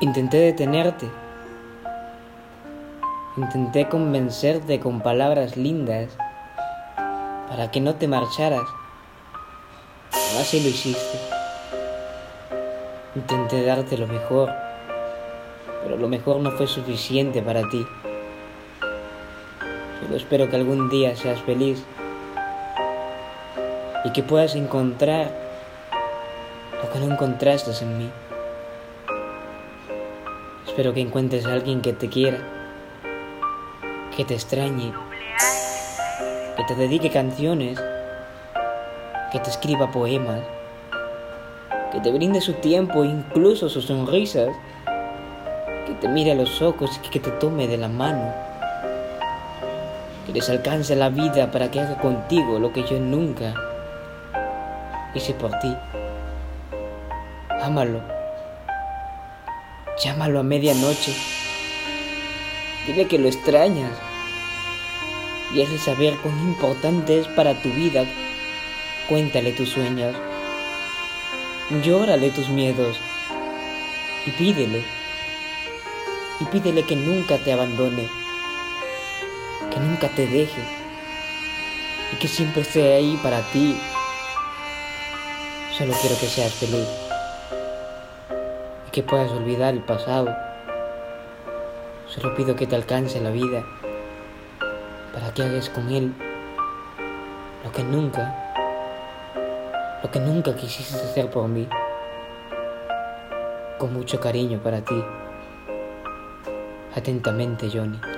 Intenté detenerte. Intenté convencerte con palabras lindas para que no te marcharas. No así lo hiciste. Intenté darte lo mejor, pero lo mejor no fue suficiente para ti. Solo espero que algún día seas feliz y que puedas encontrar lo que no encontraste en mí. Espero que encuentres a alguien que te quiera, que te extrañe, que te dedique canciones, que te escriba poemas, que te brinde su tiempo, incluso sus sonrisas, que te mire a los ojos y que te tome de la mano, que les alcance la vida para que haga contigo lo que yo nunca hice por ti. Ámalo Llámalo a medianoche. Dile que lo extrañas. Y de saber cuán importante es para tu vida. Cuéntale tus sueños. Llórale tus miedos. Y pídele. Y pídele que nunca te abandone. Que nunca te deje. Y que siempre esté ahí para ti. Solo quiero que seas feliz que puedas olvidar el pasado. Solo pido que te alcance la vida para que hagas con él lo que nunca, lo que nunca quisiste hacer por mí. Con mucho cariño para ti. Atentamente, Johnny.